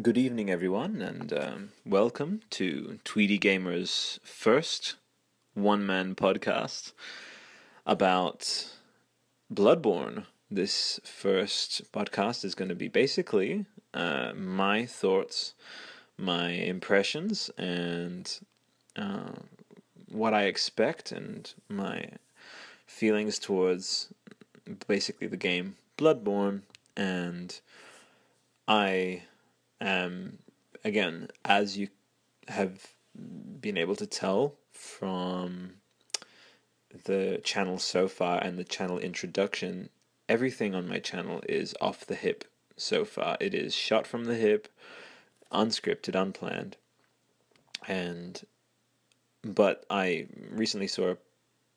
Good evening, everyone, and um, welcome to Tweedy Gamer's first one man podcast about Bloodborne. This first podcast is going to be basically uh, my thoughts, my impressions, and uh, what I expect, and my feelings towards basically the game Bloodborne. And I um, again, as you have been able to tell from the channel so far and the channel introduction, everything on my channel is off the hip so far. It is shot from the hip, unscripted, unplanned. And but I recently saw a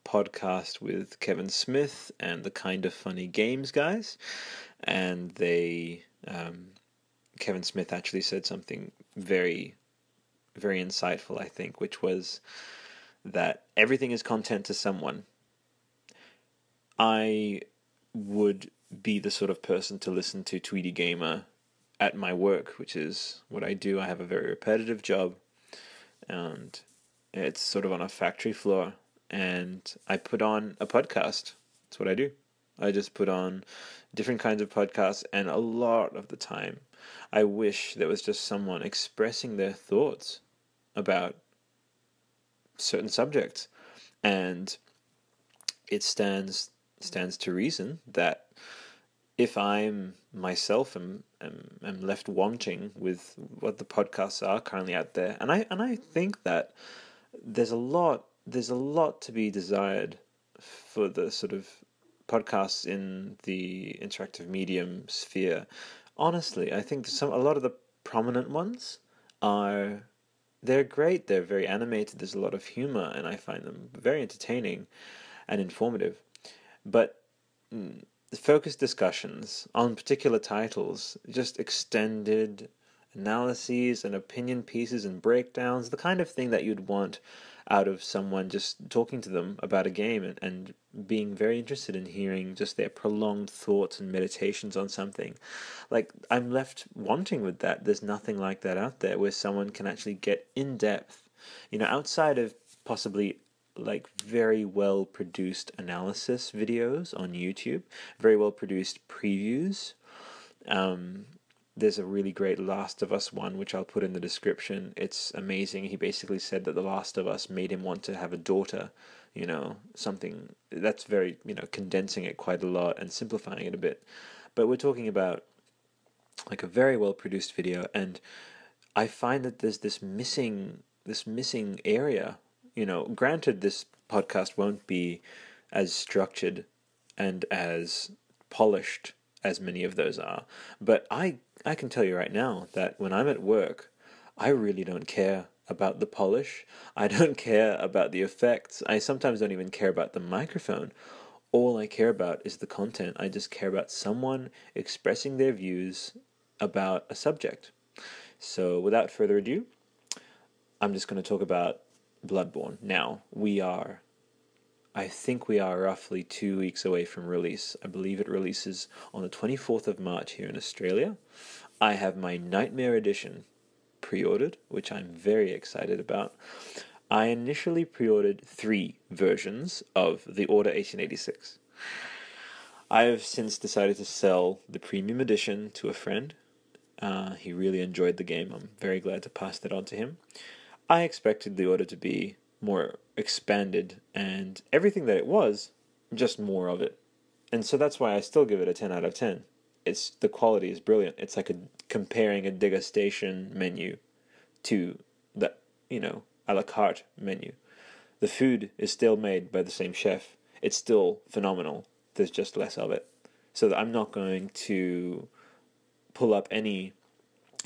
podcast with Kevin Smith and the Kind of Funny Games guys, and they um, Kevin Smith actually said something very, very insightful, I think, which was that everything is content to someone. I would be the sort of person to listen to Tweedy Gamer at my work, which is what I do. I have a very repetitive job, and it's sort of on a factory floor, and I put on a podcast. That's what I do. I just put on different kinds of podcasts, and a lot of the time, I wish there was just someone expressing their thoughts about certain subjects, and it stands stands to reason that if I'm myself am, am, am left wanting with what the podcasts are currently out there, and I and I think that there's a lot there's a lot to be desired for the sort of podcasts in the interactive medium sphere, honestly, I think some a lot of the prominent ones are they're great. They're very animated. There's a lot of humor, and I find them very entertaining and informative. But mm, focused discussions on particular titles, just extended analyses and opinion pieces and breakdowns, the kind of thing that you'd want out of someone just talking to them about a game and, and being very interested in hearing just their prolonged thoughts and meditations on something. Like, I'm left wanting with that. There's nothing like that out there where someone can actually get in depth, you know, outside of possibly like very well produced analysis videos on YouTube, very well produced previews. Um, there's a really great Last of Us one, which I'll put in the description. It's amazing. He basically said that The Last of Us made him want to have a daughter, you know, something that's very, you know, condensing it quite a lot and simplifying it a bit. But we're talking about like a very well produced video, and I find that there's this missing this missing area. You know, granted, this podcast won't be as structured and as polished as many of those are. But I, I can tell you right now that when I'm at work, I really don't care about the polish. I don't care about the effects. I sometimes don't even care about the microphone. All I care about is the content. I just care about someone expressing their views about a subject. So, without further ado, I'm just going to talk about Bloodborne. Now, we are I think we are roughly two weeks away from release. I believe it releases on the 24th of March here in Australia. I have my Nightmare Edition pre ordered, which I'm very excited about. I initially pre ordered three versions of the Order 1886. I have since decided to sell the premium edition to a friend. Uh, he really enjoyed the game. I'm very glad to pass that on to him. I expected the order to be more expanded and everything that it was, just more of it. And so that's why I still give it a 10 out of 10. It's the quality is brilliant. It's like a comparing a degustation menu to the, you know, a la carte menu. The food is still made by the same chef. It's still phenomenal. There's just less of it. So I'm not going to pull up any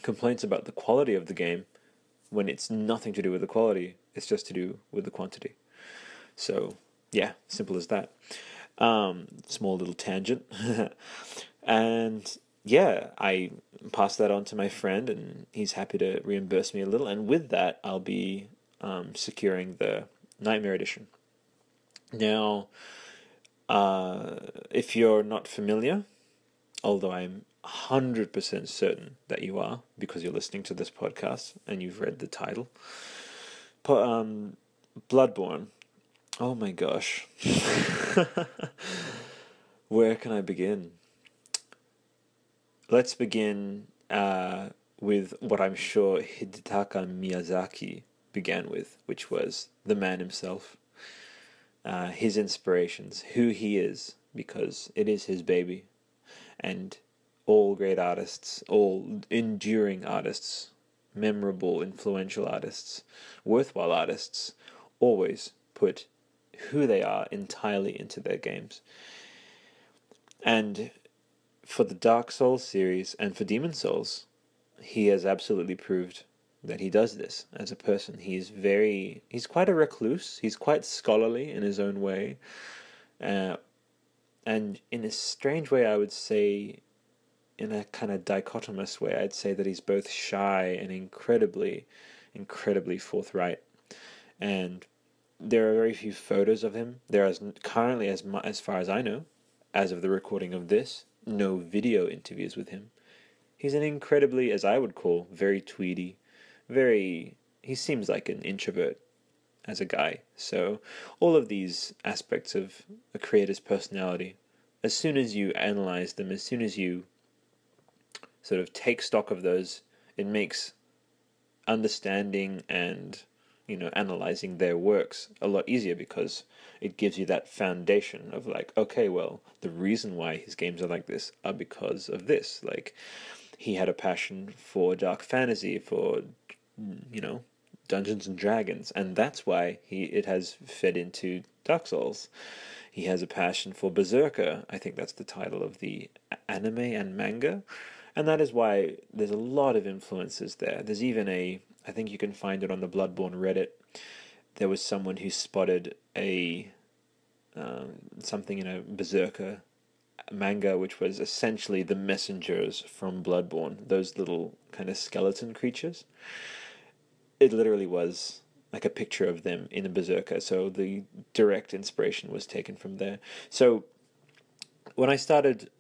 complaints about the quality of the game when it's nothing to do with the quality. It's just to do with the quantity. So, yeah, simple as that. Um, small little tangent. and yeah, I pass that on to my friend, and he's happy to reimburse me a little. And with that, I'll be um, securing the Nightmare Edition. Now, uh, if you're not familiar, although I'm 100% certain that you are because you're listening to this podcast and you've read the title. But, um, Bloodborne. Oh my gosh. Where can I begin? Let's begin uh, with what I'm sure Hidetaka Miyazaki began with, which was the man himself, uh, his inspirations, who he is, because it is his baby. And all great artists, all enduring artists, memorable, influential artists, worthwhile artists, always put who they are entirely into their games. And for the Dark Souls series and for Demon's Souls, he has absolutely proved that he does this as a person. He's very, he's quite a recluse. He's quite scholarly in his own way. Uh, and in a strange way, I would say, in a kind of dichotomous way, I'd say that he's both shy and incredibly, incredibly forthright. And there are very few photos of him. There is currently, as as far as I know, as of the recording of this, no video interviews with him. He's an incredibly, as I would call, very tweedy, very. He seems like an introvert as a guy. So, all of these aspects of a creator's personality, as soon as you analyze them, as soon as you sort of take stock of those, it makes understanding and you know analyzing their works a lot easier because it gives you that foundation of like okay well the reason why his games are like this are because of this. Like he had a passion for dark fantasy for you know Dungeons and Dragons and that's why he it has fed into Dark Souls. He has a passion for Berserker. I think that's the title of the anime and manga and that is why there's a lot of influences there there's even a I think you can find it on the Bloodborne Reddit. There was someone who spotted a um, something in a Berserker manga, which was essentially the messengers from Bloodborne, those little kind of skeleton creatures. It literally was like a picture of them in a Berserker, so the direct inspiration was taken from there. So when I started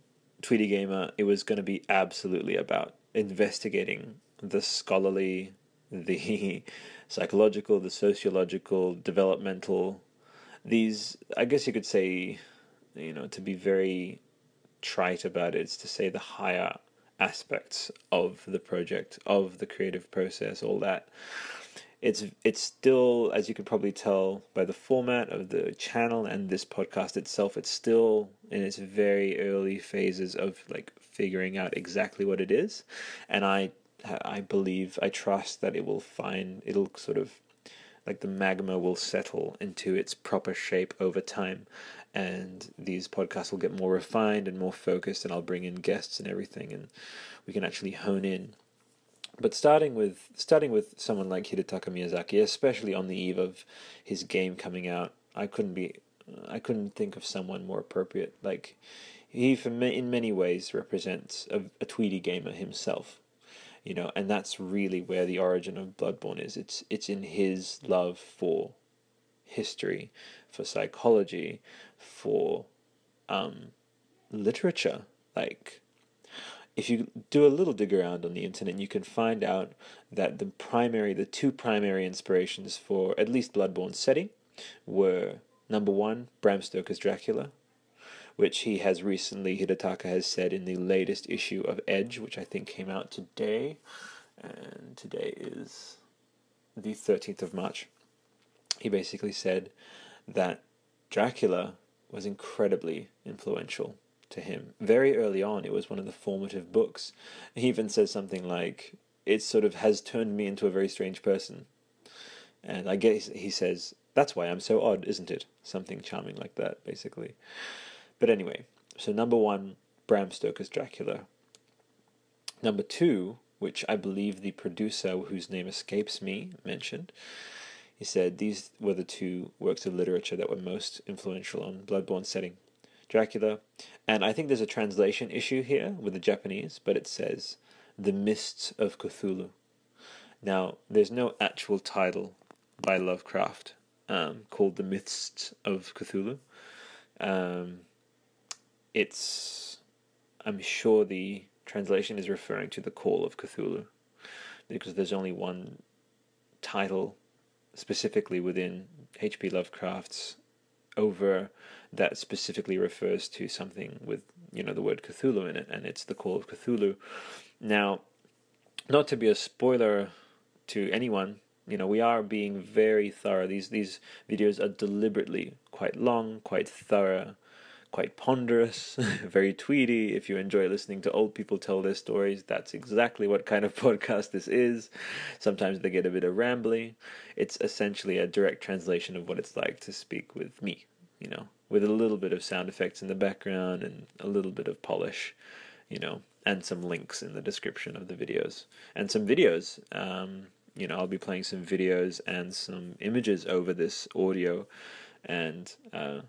Tweedy Gamer, it was going to be absolutely about investigating the scholarly the psychological, the sociological, developmental, these, I guess you could say, you know, to be very trite about it, it's to say the higher aspects of the project, of the creative process, all that. It's it's still, as you could probably tell by the format of the channel and this podcast itself, it's still in its very early phases of like figuring out exactly what it is. And I I believe, I trust that it will find, it'll sort of, like the magma will settle into its proper shape over time. And these podcasts will get more refined and more focused, and I'll bring in guests and everything, and we can actually hone in. But starting with starting with someone like Hidetaka Miyazaki, especially on the eve of his game coming out, I couldn't be, I couldn't think of someone more appropriate. Like he, for me, in many ways, represents a, a Tweedy gamer himself you know, and that's really where the origin of Bloodborne is. It's it's in his love for history, for psychology, for um, literature. Like, if you do a little dig around on the internet, you can find out that the primary, the two primary inspirations for at least Bloodborne setting were number one, Bram Stoker's Dracula, which he has recently, Hidetaka has said in the latest issue of Edge, which I think came out today, and today is the 13th of March. He basically said that Dracula was incredibly influential to him. Very early on, it was one of the formative books. He even says something like, it sort of has turned me into a very strange person. And I guess he says, that's why I'm so odd, isn't it? Something charming like that, basically. But anyway, so number one, Bram Stoker's Dracula. Number two, which I believe the producer, whose name escapes me, mentioned, he said these were the two works of literature that were most influential on Bloodborne setting. Dracula, and I think there's a translation issue here with the Japanese, but it says The Mists of Cthulhu. Now, there's no actual title by Lovecraft um, called The Mists of Cthulhu. Um, it's I'm sure the translation is referring to the Call of Cthulhu, because there's only one title specifically within H.P. Lovecraft's oeuvre that specifically refers to something with you know the word Cthulhu in it, and it's the Call of Cthulhu. Now, not to be a spoiler to anyone, you know we are being very thorough. These these videos are deliberately quite long, quite thorough, quite ponderous, very tweedy. If you enjoy listening to old people tell their stories, that's exactly what kind of podcast this is. Sometimes they get a bit of rambly. It's essentially a direct translation of what it's like to speak with me, you know, with a little bit of sound effects in the background and a little bit of polish, you know, and some links in the description of the videos. And some videos, um, you know, I'll be playing some videos and some images over this audio and uh,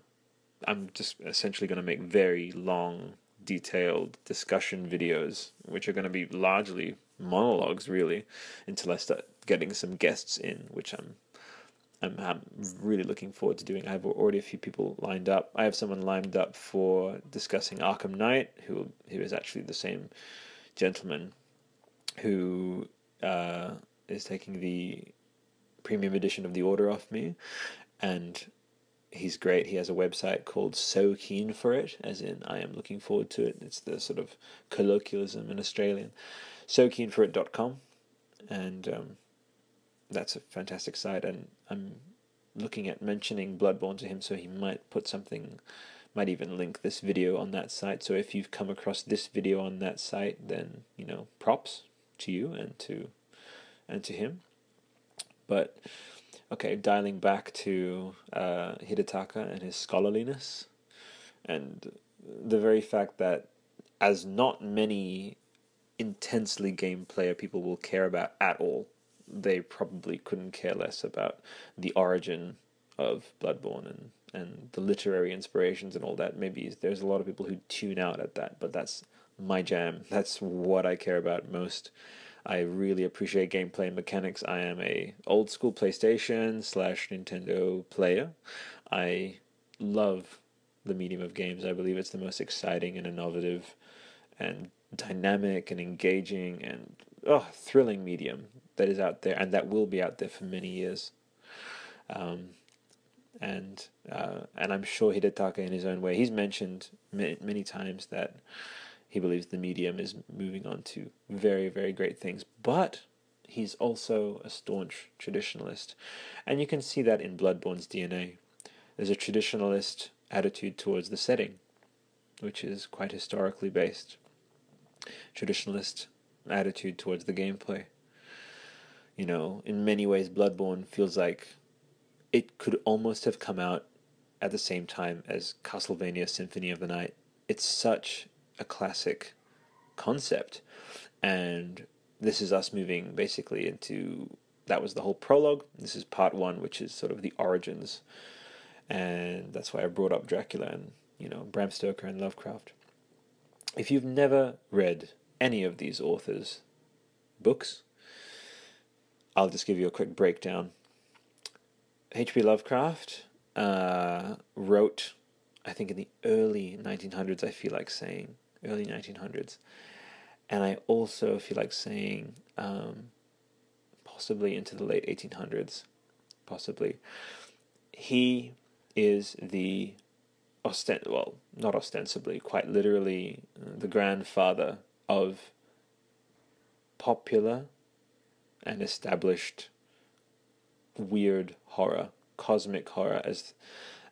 I'm just essentially going to make very long, detailed discussion videos, which are going to be largely monologues, really, until I start getting some guests in, which I'm, I'm, I'm really looking forward to doing. I have already a few people lined up. I have someone lined up for discussing Arkham Knight, who who is actually the same gentleman who uh, is taking the premium edition of the order off me, and he's great. He has a website called So Keen for It, as in I am looking forward to it. It's the sort of colloquialism in Australian. SoKeenForIt.com, and um, that's a fantastic site. And I'm looking at mentioning Bloodborne to him, so he might put something, might even link this video on that site. So if you've come across this video on that site, then you know props to you and to and to him. But okay, dialing back to uh, Hidetaka and his scholarliness, and the very fact that as not many intensely game player people will care about at all, they probably couldn't care less about the origin of Bloodborne and, and the literary inspirations and all that. Maybe there's a lot of people who tune out at that, but that's my jam. That's what I care about most. I really appreciate gameplay mechanics. I am a old school PlayStation slash Nintendo player. I love the medium of games. I believe it's the most exciting and innovative and dynamic and engaging and oh, thrilling medium that is out there and that will be out there for many years. Um, and uh, and I'm sure Hidetaka in his own way, he's mentioned many, many times that he believes the medium is moving on to very, very great things. But he's also a staunch traditionalist. And you can see that in Bloodborne's DNA. There's a traditionalist attitude towards the setting, which is quite historically based. Traditionalist attitude towards the gameplay. You know, in many ways, Bloodborne feels like it could almost have come out at the same time as Castlevania Symphony of the Night. It's such a classic concept. And this is us moving basically into that was the whole prologue. This is part one, which is sort of the origins. And that's why I brought up Dracula and, you know, Bram Stoker and Lovecraft. If you've never read any of these authors' books, I'll just give you a quick breakdown. H.P. Lovecraft uh, wrote, I think in the early 1900s, I feel like saying, early 1900s. And I also feel like saying um, possibly into the late 1800s, possibly. He is the ostent well, not ostensibly, quite literally uh, the grandfather of popular and established weird horror, cosmic horror, as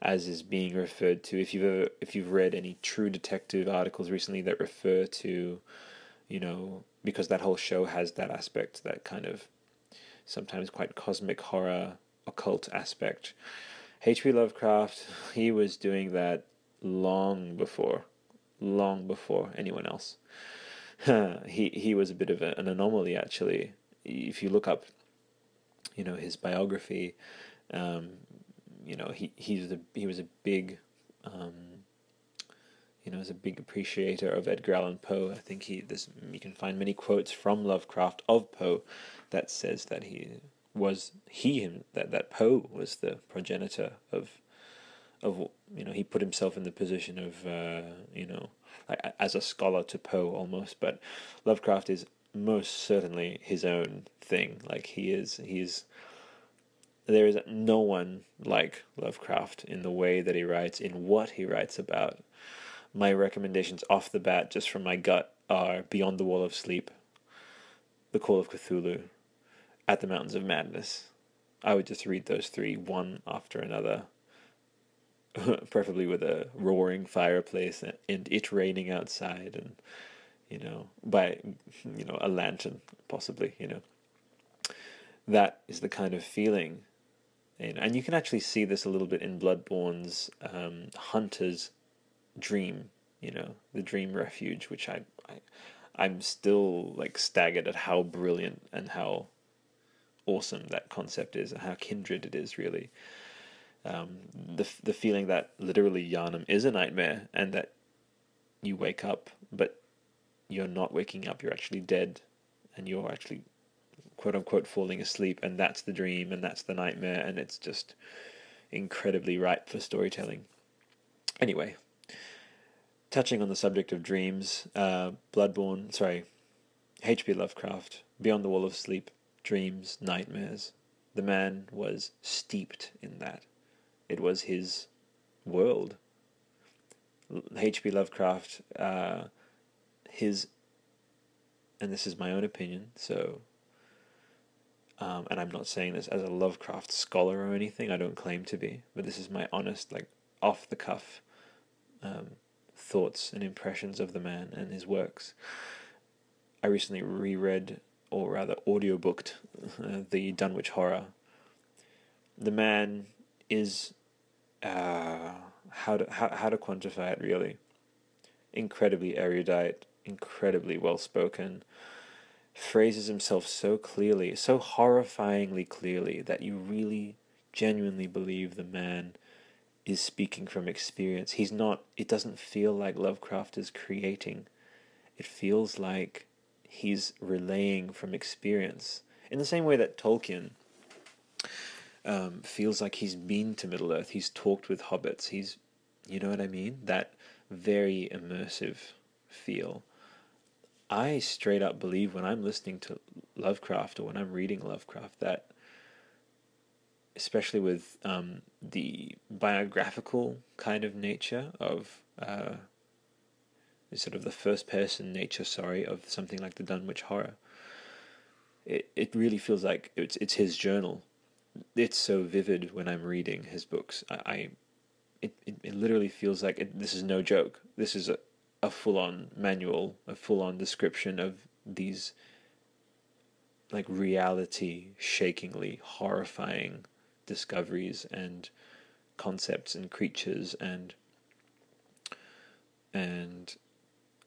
as is being referred to. If you've ever, if you've read any True Detective articles recently that refer to, you know, because that whole show has that aspect, that kind of sometimes quite cosmic horror, occult aspect. H.P. Lovecraft, he was doing that long before, long before anyone else. he he was a bit of a, an anomaly actually. If you look up, you know, his biography, um, you know he he's the he was a big um, you know, was a big appreciator of Edgar Allan Poe. I think he this you can find many quotes from Lovecraft of Poe that says that he was he him that that Poe was the progenitor of of you know he put himself in the position of uh, you know like as a scholar to Poe almost, but Lovecraft is most certainly his own thing. Like he is, he's there is no one like Lovecraft in the way that he writes, in what he writes about. My recommendations off the bat, just from my gut, are Beyond the Wall of Sleep, The Call of Cthulhu, At the Mountains of Madness. I would just read those three one after another, preferably with a roaring fireplace and it raining outside, and you know, by you know a lantern possibly, you know. That is the kind of feeling and, and you can actually see this a little bit in Bloodborne's um, Hunter's dream, you know, the dream refuge, which I, I, I'm still like staggered at how brilliant and how awesome that concept is and how kindred it is really. Um, the the feeling that literally Yharnam is a nightmare and that you wake up, but you're not waking up. You're actually dead, and you're actually quote unquote falling asleep, and that's the dream, and that's the nightmare, and it's just incredibly ripe for storytelling. Anyway, touching on the subject of dreams, uh, Bloodborne, sorry, H.P. Lovecraft, Beyond the Wall of Sleep, dreams, nightmares. The man was steeped in that. It was his world. H.P. Lovecraft, uh, his, and this is my own opinion, so um, and I'm not saying this as a Lovecraft scholar or anything. I don't claim to be, but this is my honest, like off the cuff um, thoughts and impressions of the man and his works. I recently reread, or rather, audiobooked uh, the Dunwich Horror. The man is uh, how to how how to quantify it really. Incredibly erudite, incredibly well spoken phrases himself so clearly, so horrifyingly clearly, that you really genuinely believe the man is speaking from experience. He's not, it doesn't feel like Lovecraft is creating, it feels like he's relaying from experience. In the same way that Tolkien um, feels like he's been to Middle Earth, he's talked with hobbits, he's, you know what I mean? That very immersive feel. I straight up believe when I'm listening to Lovecraft or when I'm reading Lovecraft that, especially with um, the biographical kind of nature of uh, sort of the first person nature, sorry, of something like the Dunwich Horror, it, it really feels like it's it's his journal. It's so vivid when I'm reading his books. I, I it, it, it literally feels like it, this is no joke. This is a, a full on manual, a full on description of these like reality shakingly horrifying discoveries and concepts and creatures and and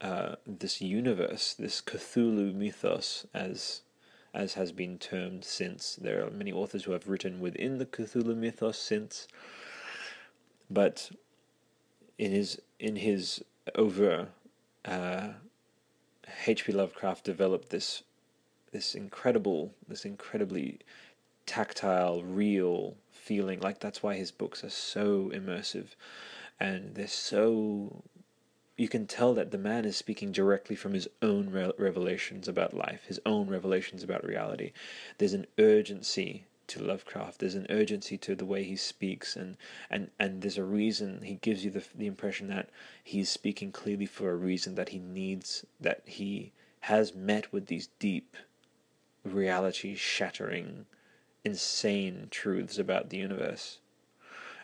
uh, this universe, this Cthulhu mythos, as as has been termed since. There are many authors who have written within the Cthulhu mythos since, but in his in his oeuvre H.P. Uh, Lovecraft developed this this incredible, this incredibly tactile, real feeling. Like that's why his books are so immersive, and they're so. You can tell that the man is speaking directly from his own re- revelations about life, his own revelations about reality. There's an urgency to Lovecraft. There's an urgency to the way he speaks, and and and there's a reason he gives you the the impression that he's speaking clearly for a reason that he needs that he has met with these deep, reality shattering, insane truths about the universe,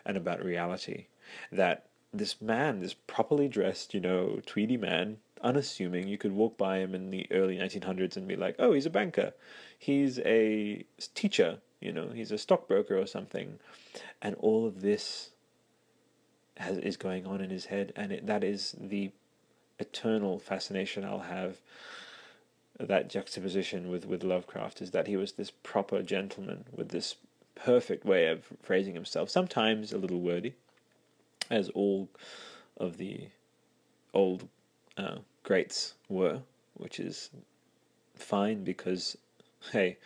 and about reality. That this man, this properly dressed, you know, tweedy man, unassuming. You could walk by him in the early 1900s and be like, oh, he's a banker. He's a teacher you know, he's a stockbroker or something, and all of this has, is going on in his head, and it, that is the eternal fascination I'll have. That juxtaposition with with Lovecraft is that he was this proper gentleman with this perfect way of phrasing himself, sometimes a little wordy, as all of the old uh, greats were, which is fine because, hey,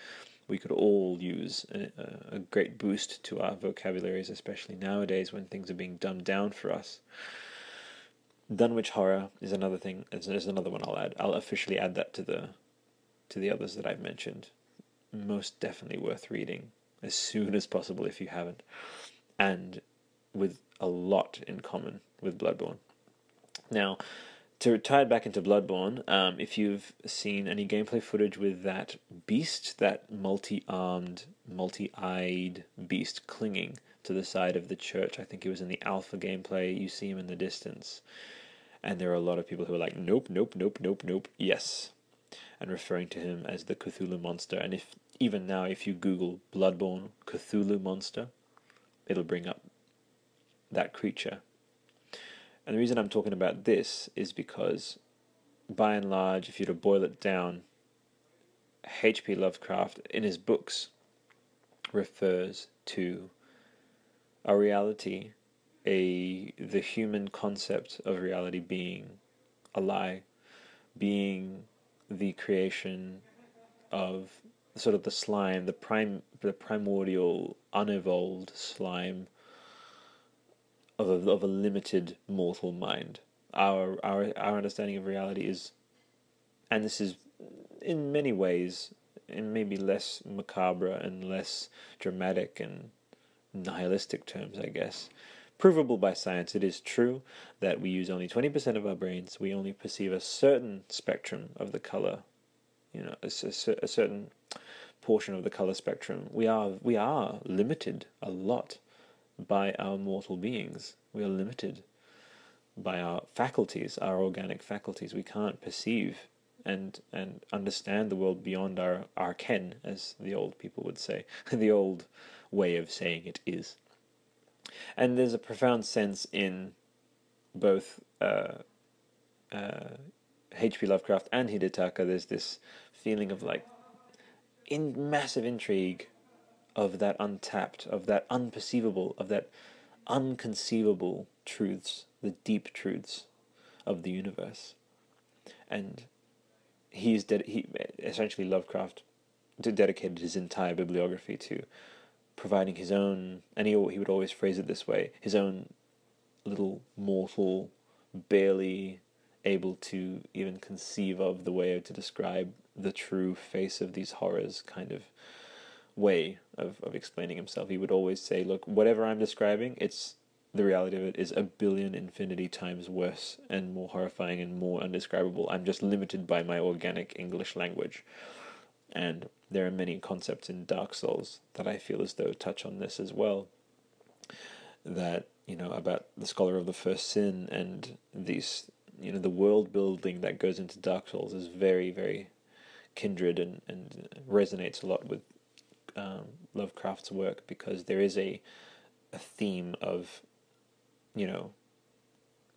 we could all use a, a, great boost to our vocabularies, especially nowadays when things are being dumbed down for us. Dunwich Horror is another thing. Is, is another one I'll add. I'll officially add that to the to the others that I've mentioned. Most definitely worth reading as soon as possible if you haven't, and with a lot in common with Bloodborne. Now, to tie it back into Bloodborne, um, if you've seen any gameplay footage with that beast, that multi-armed, multi-eyed beast clinging to the side of the church, I think it was in the alpha gameplay. You see him in the distance, and there are a lot of people who are like, "Nope, nope, nope, nope, nope." Yes, and referring to him as the Cthulhu monster. And if even now, if you Google Bloodborne Cthulhu monster, it'll bring up that creature. And the reason I'm talking about this is because, by and large, if you were to boil it down, H.P. Lovecraft in his books refers to a reality, a the human concept of reality being a lie, being the creation of sort of the slime, the prime, the primordial, unevolved slime of a, of a limited mortal mind. Our our our understanding of reality is, and this is, in many ways, in maybe less macabre and less dramatic and nihilistic terms, I guess. Provable by science, it is true that we use only 20% of our brains. We only perceive a certain spectrum of the color, you know, a, a, a certain portion of the color spectrum. We are we are limited a lot by our mortal beings. We are limited by our faculties, our organic faculties. We can't perceive and and understand the world beyond our, our ken, as the old people would say. the old way of saying it is. And there's a profound sense in both uh, uh, H.P. Lovecraft and Hidetaka. There's this feeling of like in massive intrigue of that untapped, of that unperceivable, of that unconceivable truths, the deep truths of the universe. And he's ded- he essentially Lovecraft dedicated his entire bibliography to providing his own, and he he would always phrase it this way: his own little mortal, barely able to even conceive of the way to describe the true face of these horrors kind of way of, of explaining himself. He would always say, Look, whatever I'm describing, it's the reality of it is a billion infinity times worse and more horrifying and more undescribable. I'm just limited by my organic English language. And there are many concepts in Dark Souls that I feel as though touch on this as well. That, you know, about the scholar of the first sin and these you know, the world building that goes into Dark Souls is very, very kindred and, and resonates a lot with um, Lovecraft's work because there is a a theme of, you know,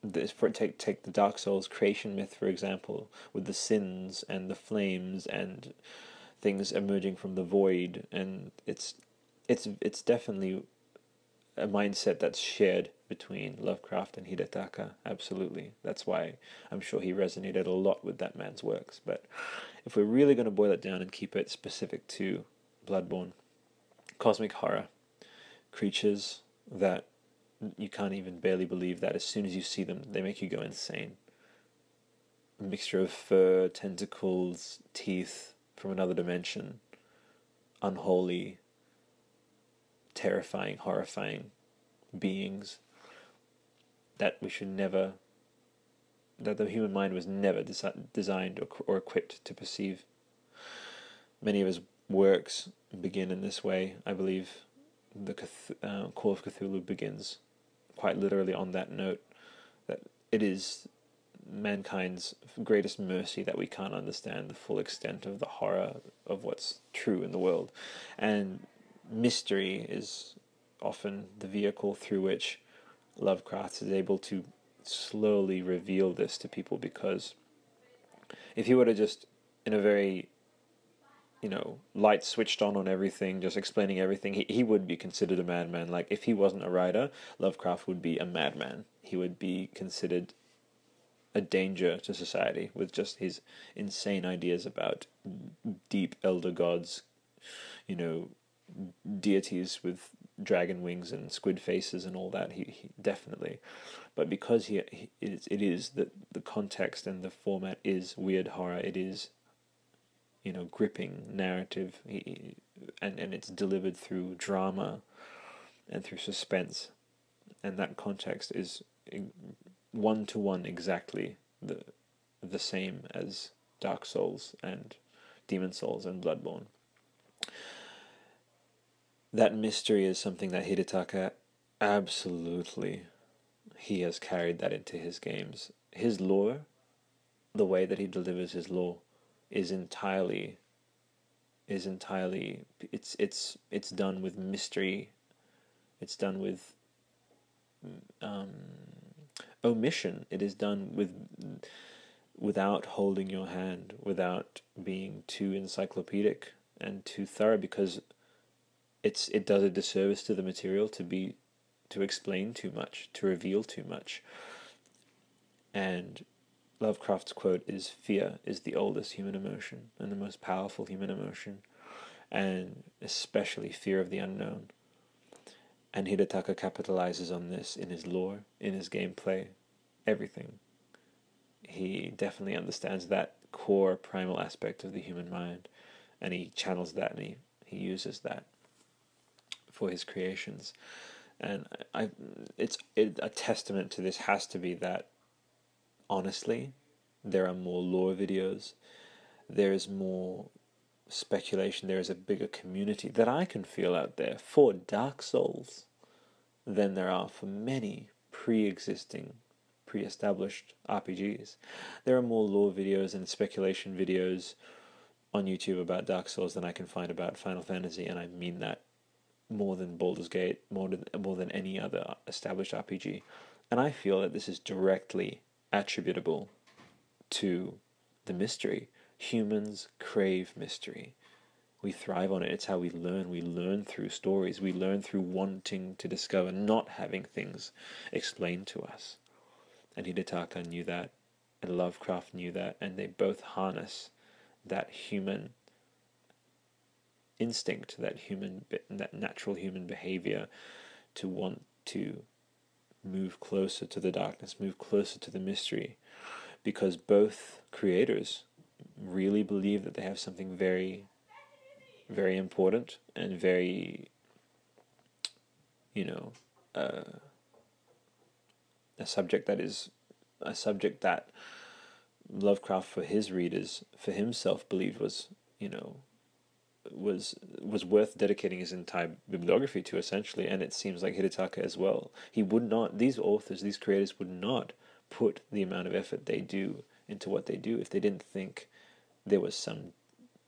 this for take take the Dark Souls creation myth for example, with the sins and the flames and things emerging from the void, and it's it's it's definitely a mindset that's shared between Lovecraft and Hidetaka. Absolutely, that's why I'm sure he resonated a lot with that man's works. But if we're really going to boil it down and keep it specific to Bloodborne, cosmic horror, creatures that you can't even barely believe that as soon as you see them, they make you go insane. A mixture of fur, tentacles, teeth from another dimension, unholy, terrifying, horrifying beings that we should never, that the human mind was never desi- designed or, or equipped to perceive. Many of his works begin in this way. I believe the uh, Call of Cthulhu begins quite literally on that note that it is mankind's greatest mercy that we can't understand the full extent of the horror of what's true in the world. And mystery is often the vehicle through which Lovecraft is able to slowly reveal this to people because if he were to just, in a very you know, light switched on on everything, just explaining everything, he, he would be considered a madman. Like, if he wasn't a writer, Lovecraft would be a madman. He would be considered a danger to society with just his insane ideas about deep elder gods, you know, deities with dragon wings and squid faces and all that. He, he definitely, but because he, he it is, it is the the context and the format is weird horror. It is, you know, gripping narrative. And and it's delivered through drama, and through suspense, and that context is one to one exactly the the same as Dark Souls and Demon's Souls and Bloodborne that mystery is something that Hidetaka absolutely he has carried that into his games. His lore, the way that he delivers his lore, is entirely is entirely it's it's it's done with mystery. It's done with um, omission. It is done with without holding your hand, without being too encyclopedic and too thorough, because it's it does a disservice to the material to be to explain too much, to reveal too much. And Lovecraft's quote is fear is the oldest human emotion and the most powerful human emotion, and especially fear of the unknown. And Hidetaka capitalizes on this in his lore, in his gameplay, everything. He definitely understands that core primal aspect of the human mind, and he channels that and he, he uses that for his creations. And I, it's it, a testament to this has to be that, honestly, there are more lore videos, there is more speculation, there is a bigger community that I can feel out there for Dark Souls than there are for many pre existing, pre established RPGs. There are more lore videos and speculation videos on YouTube about Dark Souls than I can find about Final Fantasy, and I mean that more than Baldur's Gate, more than more than any other established RPG, and I feel that this is directly attributable to the mystery. Humans crave mystery. We thrive on it. It's how we learn. We learn through stories. We learn through wanting to discover, not having things explained to us. And Hidetaka knew that, and Lovecraft knew that, and they both harness that human instinct, that human, that natural human behavior to want to move closer to the darkness, move closer to the mystery, because both creators really believe that they have something very, very important and very, you know, uh, a subject that is a subject that Lovecraft for his readers, for himself, believed was, you know, was was worth dedicating his entire bibliography to essentially and it seems like Hidetaka as well. He would not these authors these creators would not put the amount of effort they do into what they do if they didn't think there was some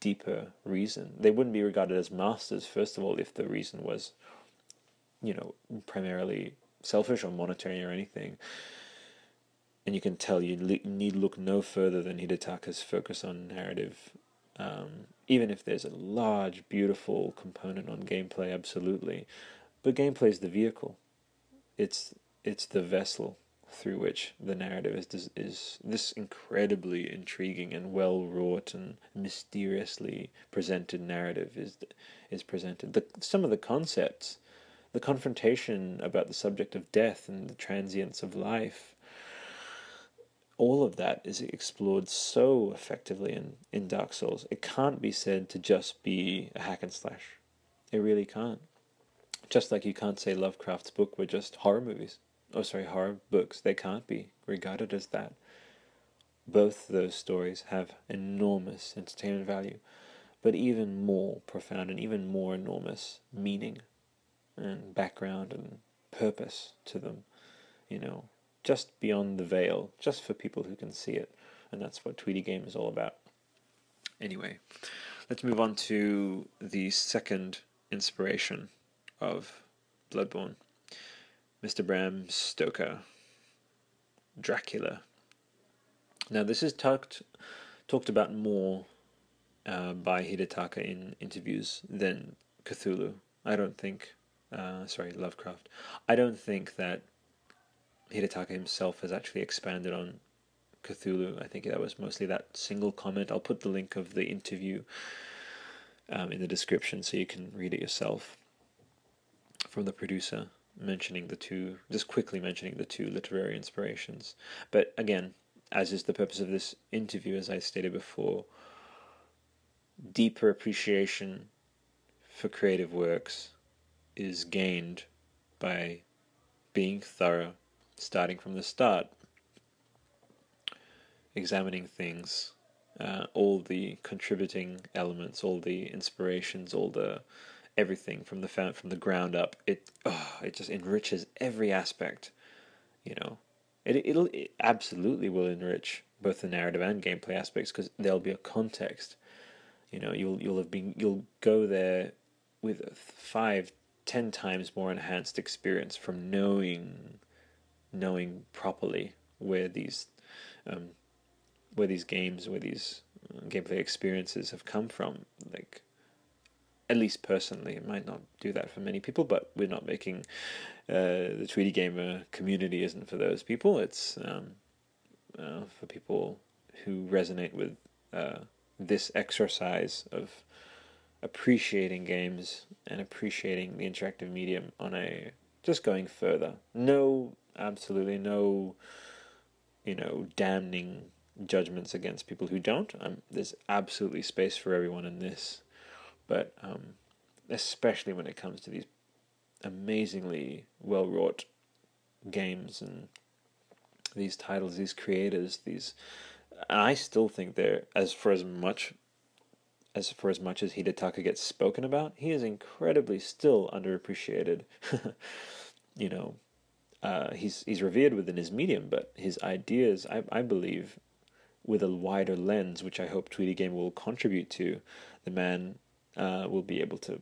deeper reason. They wouldn't be regarded as masters first of all if the reason was you know primarily selfish or monetary or anything. And you can tell you need look no further than Hidetaka's focus on narrative um, even if there's a large, beautiful component on gameplay, absolutely. But gameplay is the vehicle. It's it's the vessel through which the narrative is is this incredibly intriguing and well wrought and mysteriously presented narrative is is presented. The, some of the concepts, the confrontation about the subject of death and the transience of life, all of that is explored so effectively in, in Dark Souls. It can't be said to just be a hack and slash. It really can't. Just like you can't say Lovecraft's book were just horror movies. Oh, sorry, horror books. They can't be regarded as that. Both those stories have enormous entertainment value, but even more profound and even more enormous meaning and background and purpose to them. You know, just beyond the veil, just for people who can see it. And that's what Tweedy Game is all about. Anyway, let's move on to the second inspiration of Bloodborne Mr. Bram Stoker, Dracula. Now, this is talked, talked about more uh, by Hidetaka in interviews than Cthulhu. I don't think, uh, sorry, Lovecraft. I don't think that Hidetaka himself has actually expanded on Cthulhu. I think that was mostly that single comment. I'll put the link of the interview um, in the description so you can read it yourself from the producer mentioning the two, just quickly mentioning the two literary inspirations. But again, as is the purpose of this interview, as I stated before, deeper appreciation for creative works is gained by being thorough, starting from the start, examining things, uh, all the contributing elements, all the inspirations, all the everything from the from the ground up. It oh, it just enriches every aspect. You know, it it'll it absolutely will enrich both the narrative and gameplay aspects because there'll be a context. You know, you'll you'll have been you'll go there with five, ten times more enhanced experience from knowing knowing properly where these um, where these games, where these uh, gameplay experiences have come from. Like at least personally, it might not do that for many people, but we're not making uh, the Tweedy Gamer community isn't for those people. It's um, uh, for people who resonate with uh, this exercise of appreciating games and appreciating the interactive medium on a just going further. No, absolutely no, you know, damning judgments against people who don't. Um, there's absolutely space for everyone in this but um, especially when it comes to these amazingly well wrought games and these titles, these creators, these. I still think they're as for as much as for as much as Hidetaka gets spoken about, he is incredibly still underappreciated. you know, uh, he's he's revered within his medium, but his ideas, I I believe, with a wider lens, which I hope Tweedy Game will contribute to, the man uh, will be able to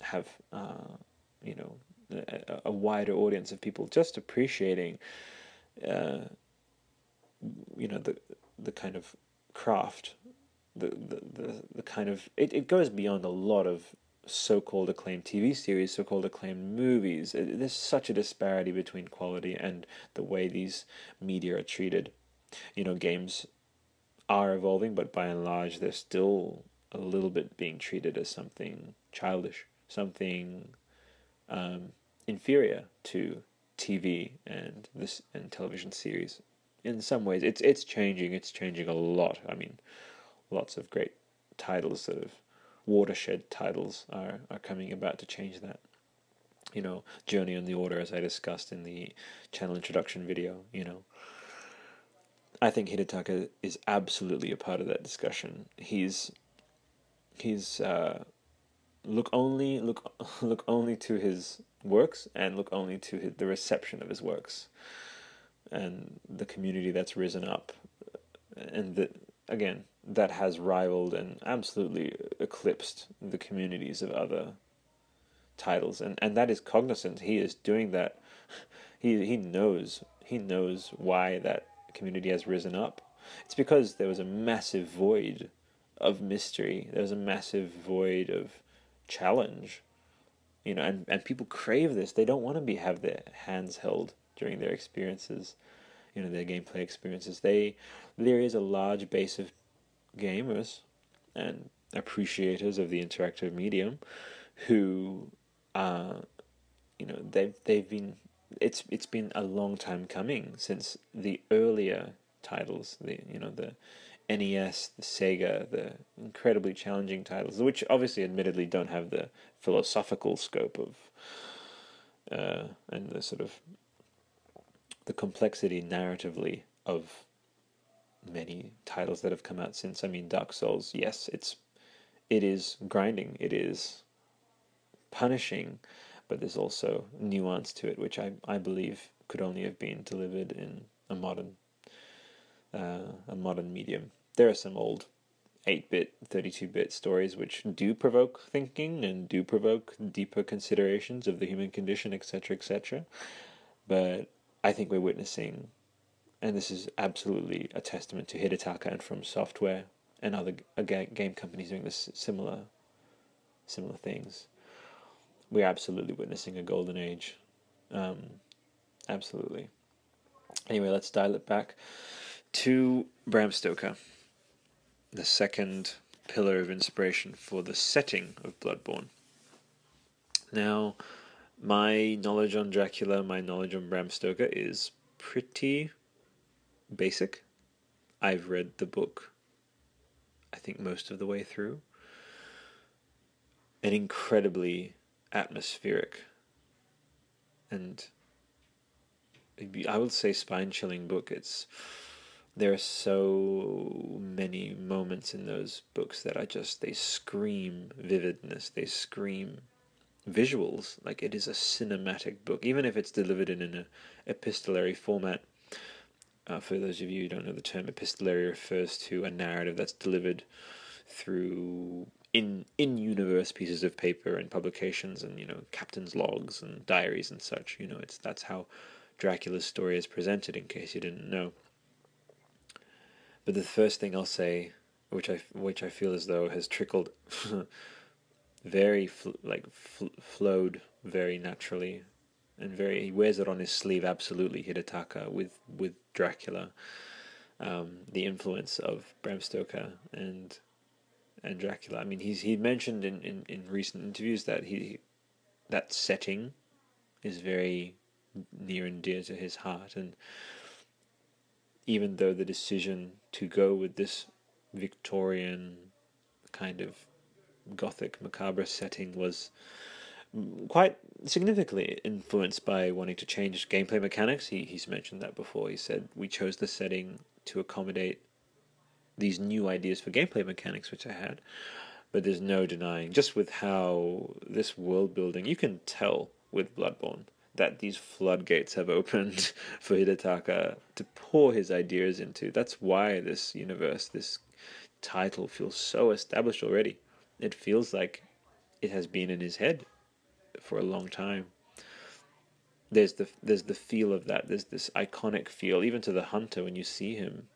have uh, you know a, a, wider audience of people just appreciating uh, you know the the kind of craft the the, the, the kind of it, it goes beyond a lot of so-called acclaimed TV series, so-called acclaimed movies. There's such a disparity between quality and the way these media are treated. You know, games are evolving, but by and large, they're still a little bit being treated as something childish, something um, inferior to TV and this and television series. In some ways, it's it's changing. It's changing a lot. I mean, lots of great titles, sort of watershed titles, are are coming about to change that. You know, Journey on the Order, as I discussed in the channel introduction video. You know, I think Hidetaka is absolutely a part of that discussion. He's he's uh, look only look look only to his works and look only to his, the reception of his works and the community that's risen up and again that has rivaled and absolutely eclipsed the communities of other titles and and that is cognizant he is doing that he he knows he knows why that community has risen up it's because there was a massive void of mystery. there was a massive void of challenge. You know, and, and people crave this. They don't want to be have their hands held during their experiences, you know, their gameplay experiences. They there is a large base of gamers and appreciators of the interactive medium who uh you know they've they've been it's it's been a long time coming since the earlier titles the you know the NES, the Sega, the incredibly challenging titles, which obviously, admittedly, don't have the philosophical scope of uh, and the sort of the complexity narratively of many titles that have come out since. I mean, Dark Souls, yes, it's it is grinding, it is punishing, but there's also nuance to it, which I I believe could only have been delivered in a modern uh, a modern medium. There are some old 8 bit, 32 bit stories which do provoke thinking and do provoke deeper considerations of the human condition, etc., etc. But I think we're witnessing, and this is absolutely a testament to Hidetaka and From Software and other game companies doing this similar, similar things. We're absolutely witnessing a golden age. Um, absolutely. Anyway, let's dial it back to Bram Stoker, the second pillar of inspiration for the setting of Bloodborne. Now, my knowledge on Dracula, my knowledge on Bram Stoker is pretty basic. I've read the book, I think, most of the way through. An incredibly atmospheric and I would say spine chilling book. It's there are so many moments in those books that I just they scream vividness. They scream visuals. Like it is a cinematic book, even if it's delivered in an epistolary format. Uh, for those of you who don't know the term, epistolary refers to a narrative that's delivered through in in universe pieces of paper and publications and you know captain's logs and diaries and such. You know, it's that's how Dracula's story is presented. In case you didn't know. But the first thing I'll say, which I which I feel as though has trickled, very fl- like fl- flowed very naturally, and very he wears it on his sleeve. Absolutely, Hidetaka with with Dracula, um, the influence of Bram Stoker and and Dracula. I mean, he's he mentioned in, in, in recent interviews that he that setting is very near and dear to his heart, and even though the decision to go with this Victorian kind of gothic macabre setting was quite significantly influenced by wanting to change gameplay mechanics. He he's mentioned that before. He said we chose the setting to accommodate these new ideas for gameplay mechanics which I had. But there's no denying just with how this world building you can tell with Bloodborne that these floodgates have opened for Hidetaka to pour his ideas into. That's why this universe, this title feels so established already. It feels like it has been in his head for a long time. There's the there's the feel of that. There's this iconic feel, even to the hunter when you see him.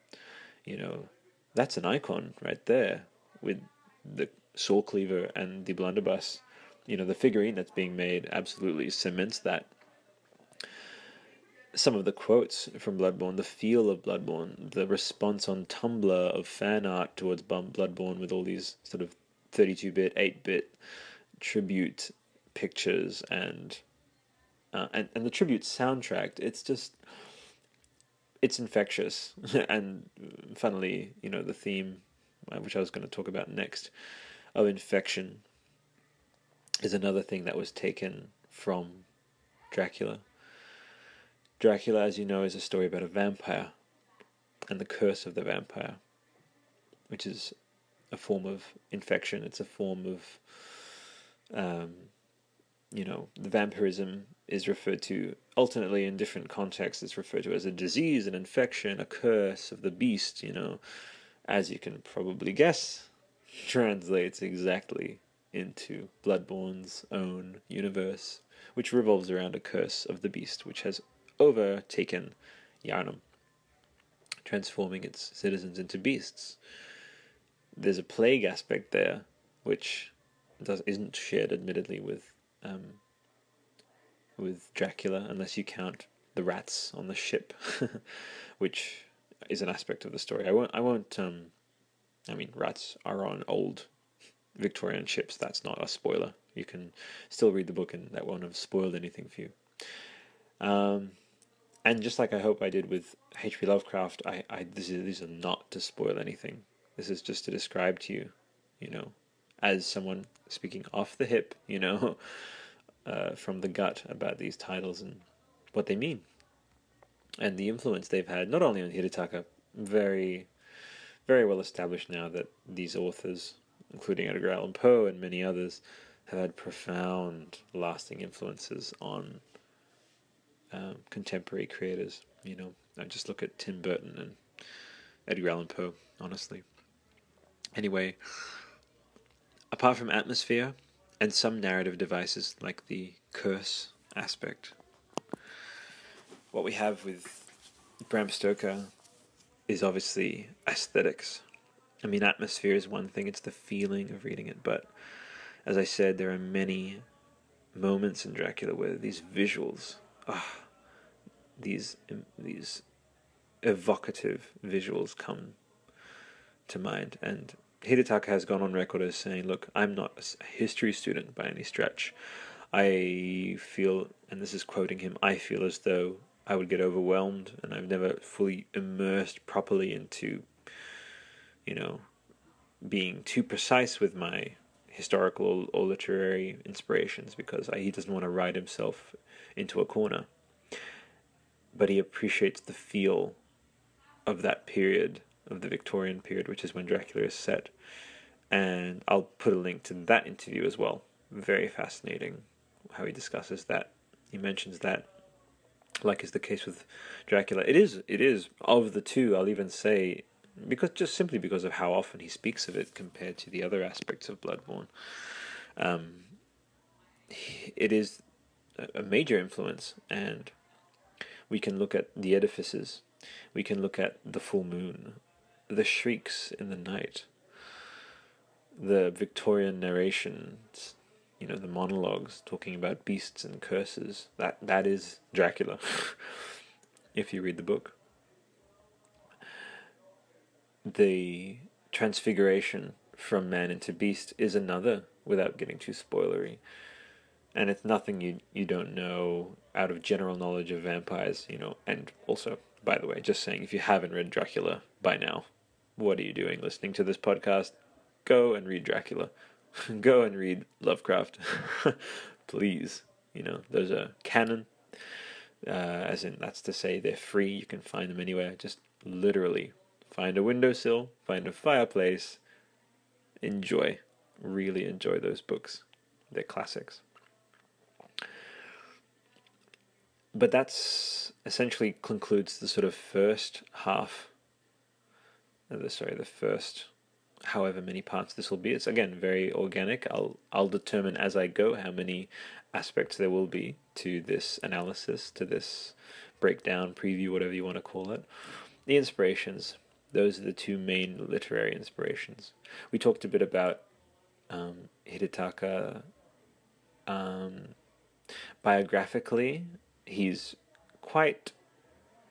You know, that's an icon right there with the Saw Cleaver and the blunderbuss. You know, the figurine that's being made absolutely cements that some of the quotes from Bloodborne, the feel of Bloodborne, the response on Tumblr of fan art towards Bloodborne with all these sort of 32 bit, 8 bit tribute pictures and, uh, and and the tribute soundtrack. It's just it's infectious, and funnily, you know, the theme, uh, which I was going to talk about next, of infection, is another thing that was taken from Dracula. Dracula, as you know, is a story about a vampire and the curse of the vampire, which is a form of infection. It's a form of, um, you know, the vampirism is referred to alternately in different contexts. It's referred to as a disease, an infection, a curse of the beast. You know, as you can probably guess, translates exactly into Bloodborne's own universe, which revolves around a curse of the beast, which has overtaken Yharnam, transforming its citizens into beasts. There's a plague aspect there, which does isn't shared, admittedly, with um, with Dracula, unless you count the rats on the ship, which is an aspect of the story. I won't. I won't. Um, I mean, rats are on old Victorian ships. That's not a spoiler. You can still read the book, and that won't have spoiled anything for you. Um, and just like I hope I did with H.P. Lovecraft, I, I is these are not to spoil anything. This is just to describe to you, you know, as someone speaking off the hip, you know, uh, from the gut about these titles and what they mean, and the influence they've had not only on Hidetaka, very, very well established now that these authors, including Edgar Allan Poe and many others, have had profound, lasting influences on um, contemporary creators. You know, I just look at Tim Burton and Edgar Allan Poe, honestly. Anyway, apart from atmosphere and some narrative devices like the curse aspect, what we have with Bram Stoker is obviously aesthetics. I mean, atmosphere is one thing, it's the feeling of reading it, but as I said, there are many moments in Dracula where these visuals ah, these these evocative visuals come to mind. And Hidetaka has gone on record as saying, "Look, I'm not a history student by any stretch. I feel, and this is quoting him, I feel as though I would get overwhelmed and I've never fully immersed properly into, you know, being too precise with my historical or literary inspirations because he doesn't want to ride himself into a corner. But he appreciates the feel of that period, of the Victorian period, which is when Dracula is set. And I'll put a link to that interview as well. Very fascinating how he discusses that. He mentions that, like is the case with Dracula. It is, it is of the two. I'll even say because just simply because of how often he speaks of it compared to the other aspects of Bloodborne. Um, it is a major influence, and we can look at the edifices, we can look at the full moon, the shrieks in the night, the Victorian narrations, you know, the monologues talking about beasts and curses. That that is Dracula, if you read the book. The transfiguration from man into beast is another, without getting too spoilery. And it's nothing you you don't know out of general knowledge of vampires, you know. And also, by the way, just saying, if you haven't read Dracula by now, what are you doing listening to this podcast? Go and read Dracula. Go and read Lovecraft, please. You know, those are canon. Uh, as in, that's to say, they're free. You can find them anywhere. Just literally find a windowsill, find a fireplace, enjoy. Really enjoy those books. They're classics. But that's essentially concludes the sort of first half. Uh, the, sorry, the first however many parts this will be. It's again very organic. I'll I'll determine as I go how many aspects there will be to this analysis, to this breakdown, preview, whatever you want to call it. The inspirations. Those are the two main literary inspirations. We talked a bit about um, Hidetaka. Um, biographically, he's quite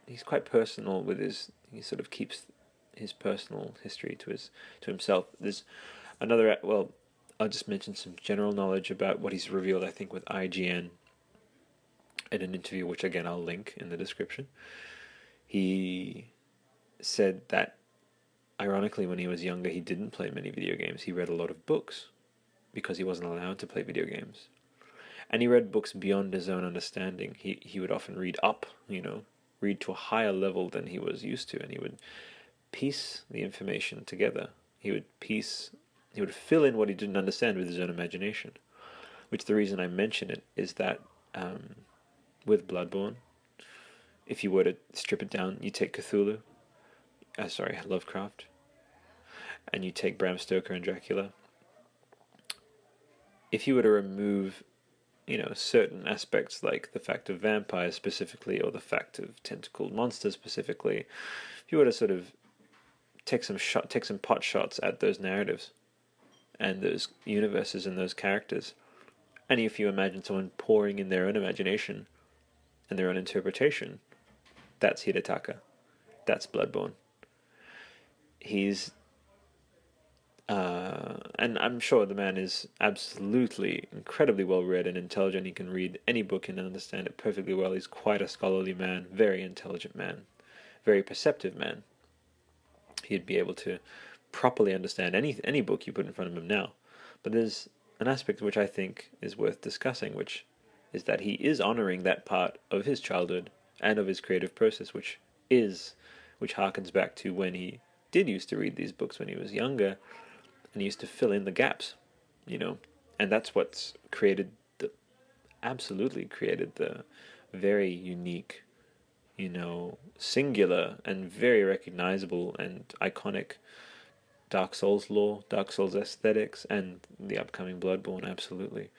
he's quite personal with his. He sort of keeps his personal history to his to himself. There's another well, I'll just mention some general knowledge about what he's revealed. I think with IGN in an interview, which again I'll link in the description. He said that ironically, when he was younger, he didn't play many video games. He read a lot of books because he wasn't allowed to play video games. And he read books beyond his own understanding. He he would often read up, you know, read to a higher level than he was used to, and he would piece the information together. He would piece, he would fill in what he didn't understand with his own imagination. Which the reason I mention it is that um, with Bloodborne, if you were to strip it down, you take Cthulhu, uh, sorry, Lovecraft, and you take Bram Stoker and Dracula. If you were to remove, you know, certain aspects like the fact of vampires specifically, or the fact of tentacled monsters specifically, if you were to sort of take some shot, take some pot shots at those narratives and those universes and those characters. And if you imagine someone pouring in their own imagination and their own interpretation, that's Hidetaka. That's Bloodborne. He's uh, and I'm sure the man is absolutely incredibly well read and intelligent. He can read any book and understand it perfectly well. He's quite a scholarly man, very intelligent man, very perceptive man he'd be able to properly understand any any book you put in front of him now. But there's an aspect which I think is worth discussing, which is that he is honoring that part of his childhood and of his creative process, which is which harkens back to when he did used to read these books when he was younger, and he used to fill in the gaps, you know, and that's what's created the absolutely created the very unique you know, singular and very recognizable and iconic Dark Souls lore, Dark Souls aesthetics, and the upcoming Bloodborne, absolutely.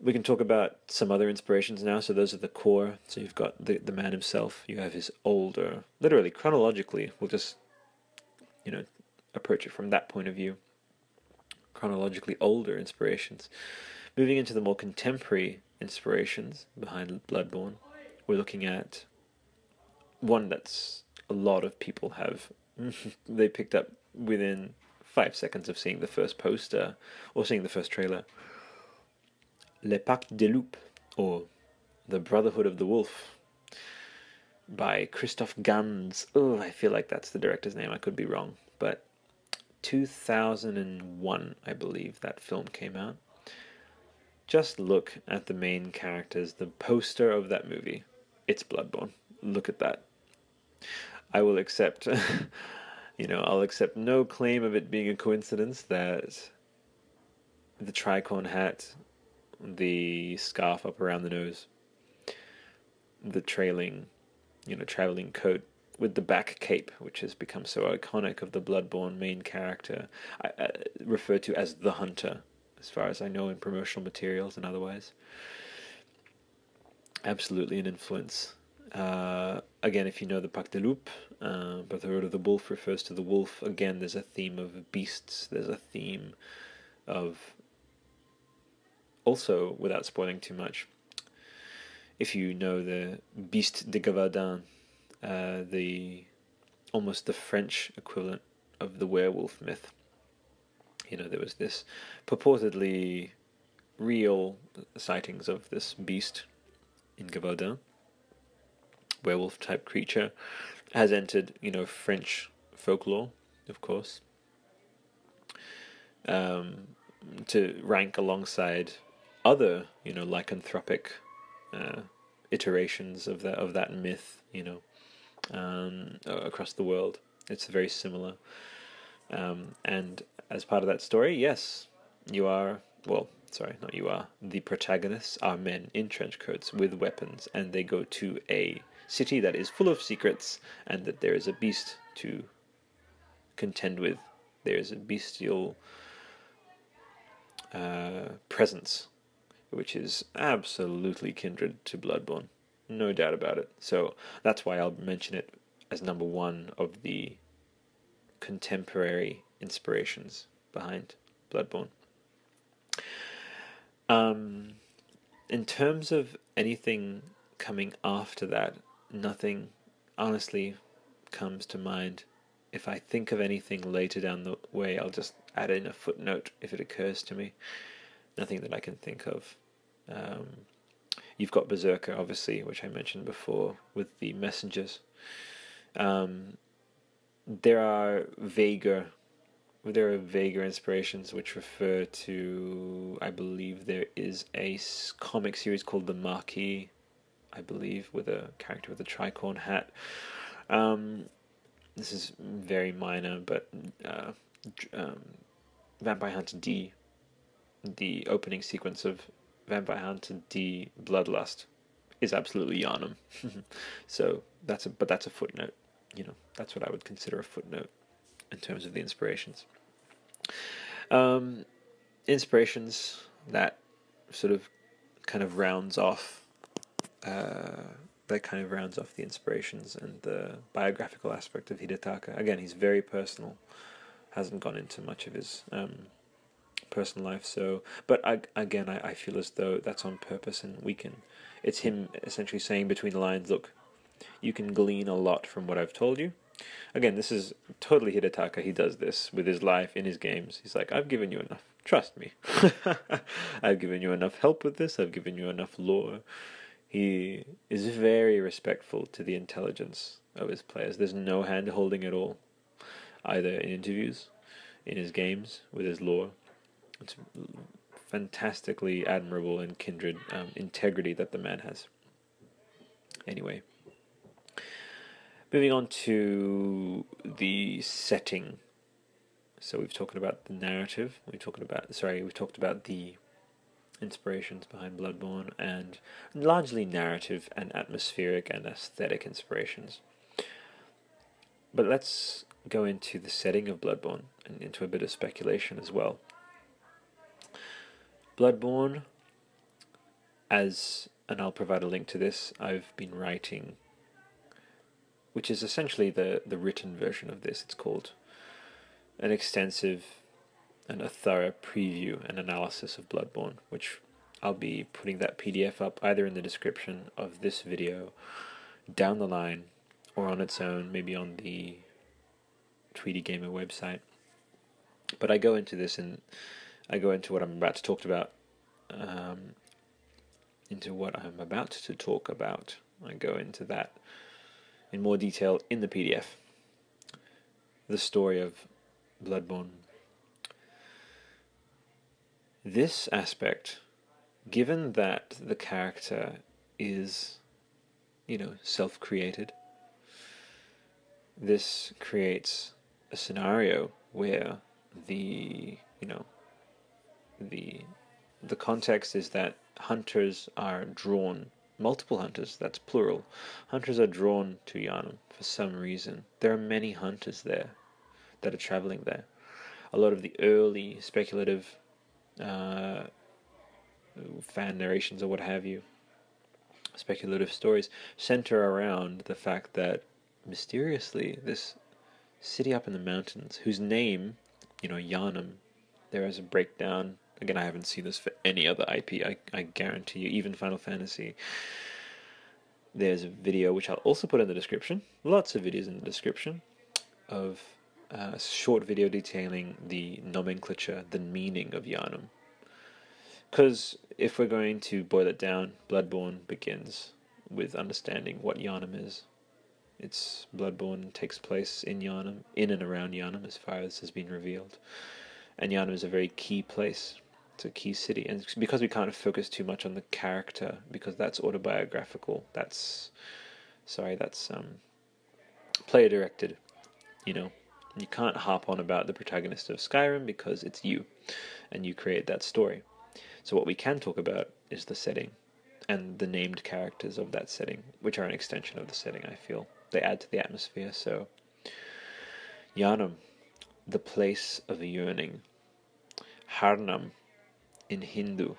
We can talk about some other inspirations now. So those are the core. So you've got the the man himself. You have his older, literally chronologically. We'll just, you know, approach it from that point of view. Chronologically older inspirations. Moving into the more contemporary inspirations behind Bloodborne we're looking at one that's a lot of people have they picked up within five seconds of seeing the first poster or seeing the first trailer. Le Pacte des Loups, or The Brotherhood of the Wolf, by Christophe Gans. Oh, I feel like that's the director's name. I could be wrong, but 2001, I believe, that film came out. Just look at the main characters, the poster of that movie. It's Bloodborne. Look at that. I will accept, you know, I'll accept no claim of it being a coincidence that the tricorn hat, the scarf up around the nose, the trailing, you know, traveling coat with the back cape, which has become so iconic of the Bloodborne main character, I, I, referred to as the Hunter, as far as I know in promotional materials and otherwise. Absolutely an influence. Uh, again, if you know the Pacte des Loups, uh, Brotherhood of the Wolf refers to the wolf. Again, there's a theme of beasts. There's a theme of also, without spoiling too much, if you know the Beast de Gévaudan, uh, the almost the French equivalent of the werewolf myth. You know, there was this purportedly real sightings of this beast in Gévaudan, werewolf type creature, has entered, you know, French folklore, of course, um, to rank alongside other, you know, lycanthropic uh, iterations of that of that myth, you know, um, across the world. It's very similar. Um, and as part of that story, yes, you are well. Sorry, not you are. The protagonists are men in trench coats with weapons, and they go to a city that is full of secrets, and that there is a beast to contend with. There is a bestial uh, presence which is absolutely kindred to Bloodborne. No doubt about it. So that's why I'll mention it as number one of the contemporary inspirations behind Bloodborne. Um, in terms of anything coming after that, nothing honestly comes to mind. If I think of anything later down the way, I'll just add in a footnote if it occurs to me nothing that I can think of. Um, you've got Berserker, obviously, which I mentioned before with the messengers. Um, there are vaguer, there are vaguer inspirations which refer to. I believe there is a comic series called The Marquis, I believe, with a character with a tricorn hat. Um, this is very minor, but uh, um, Vampire Hunter D the opening sequence of Vampire Hunter D Bloodlust is absolutely Yharnam. so that's a but that's a footnote. You know, that's what I would consider a footnote in terms of the inspirations. Um, inspirations that sort of kind of rounds off uh, that kind of rounds off the inspirations and the biographical aspect of Hidetaka. Again, he's very personal, hasn't gone into much of his um, personal life. So, but I, again, I, I feel as though that's on purpose, and we can. It's him essentially saying between the lines, "Look, you can glean a lot from what I've told you." Again, this is totally Hidetaka. He does this with his life in his games. He's like, "I've given you enough. Trust me. I've given you enough help with this. I've given you enough lore." He is very respectful to the intelligence of his players. There's no hand holding at all, either in interviews, in his games, with his lore, it's fantastically admirable and kindred um, integrity that the man has. Anyway, moving on to the setting. So we've talked about the narrative. We've talked about sorry. We've talked about the inspirations behind Bloodborne and largely narrative and atmospheric and aesthetic inspirations. But let's go into the setting of Bloodborne and into a bit of speculation as well. Bloodborne, as, and I'll provide a link to this, I've been writing, which is essentially the, the written version of this. It's called an extensive and a thorough preview and analysis of Bloodborne, which I'll be putting that PDF up either in the description of this video down the line or on its own, maybe on the Tweedy Gamer website. But I go into this and I go into what I'm about to talk about um, into what I'm about to talk about. I go into that in more detail in the PDF. The story of Bloodborne. This aspect, given that the character is, you know, self created, this creates a scenario where the, you know, the the context is that hunters are drawn multiple hunters, that's plural. Hunters are drawn to Yharnam for some reason. There are many hunters there that are traveling there. A lot of the early speculative uh, fan narrations or what have you, speculative stories, center around the fact that mysteriously this city up in the mountains, whose name, you know, Yharnam, there is a breakdown Again, I haven't seen this for any other IP. I, I guarantee you, even Final Fantasy. There's a video which I'll also put in the description. Lots of videos in the description of uh, a short video detailing the nomenclature, the meaning of Yharnam. Because if we're going to boil it down, Bloodborne begins with understanding what Yharnam is. It's Bloodborne takes place in Yharnam, in and around Yharnam, as far as has been revealed. And Yharnam is a very key place a key city, and because we can't focus too much on the character, because that's autobiographical. That's sorry, that's um, player directed. You know, you can't harp on about the protagonist of Skyrim because it's you, and you create that story. So what we can talk about is the setting, and the named characters of that setting, which are an extension of the setting. I feel they add to the atmosphere. So, Yharnam, the place of yearning. Harnam, in Hindu,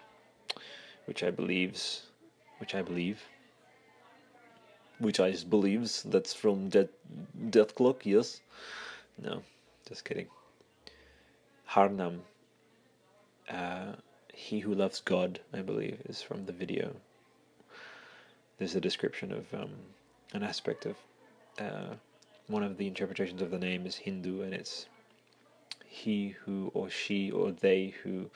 which I believes, which I believe, which I believes that's from Death, clock, Yes, no, just kidding. Harnam, uh, he who loves God, I believe, is from the video. There's a description of um, an aspect of uh, one of the interpretations of the name is Hindu, and it's he who or she or they who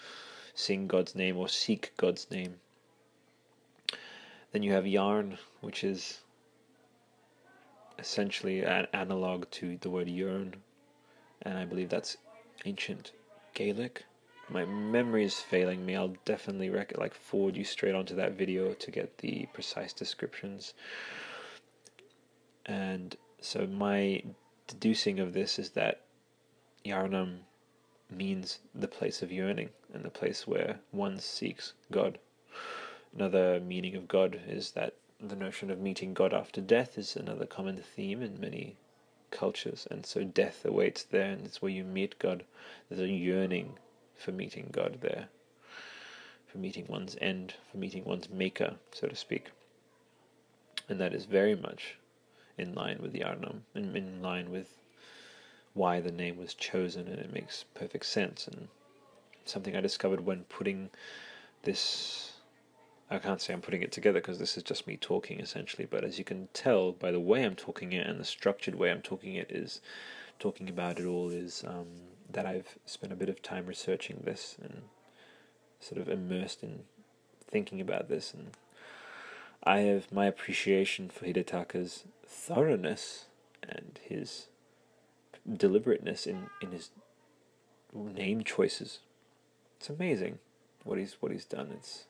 sing God's name or seek God's name. Then you have yarn, which is essentially an analog to the word yearn, and I believe that's ancient Gaelic. My memory is failing me. I'll definitely rec- like forward you straight onto that video to get the precise descriptions. And so my deducing of this is that Yharnam means the place of yearning and the place where one seeks God. Another meaning of God is that the notion of meeting God after death is another common theme in many cultures, and so death awaits there, and it's where you meet God. There's a yearning for meeting God there, for meeting one's end, for meeting one's maker, so to speak. And that is very much in line with the Arnam, in, in line with why the name was chosen, and it makes perfect sense. And something I discovered when putting this. I can't say I'm putting it together because this is just me talking essentially, but as you can tell by the way I'm talking it and the structured way I'm talking it is talking about it all is um, that I've spent a bit of time researching this and sort of immersed in thinking about this and I have my appreciation for Hidetaka's thoroughness and his deliberateness in, in his name choices. It's amazing what he's what he's done. It's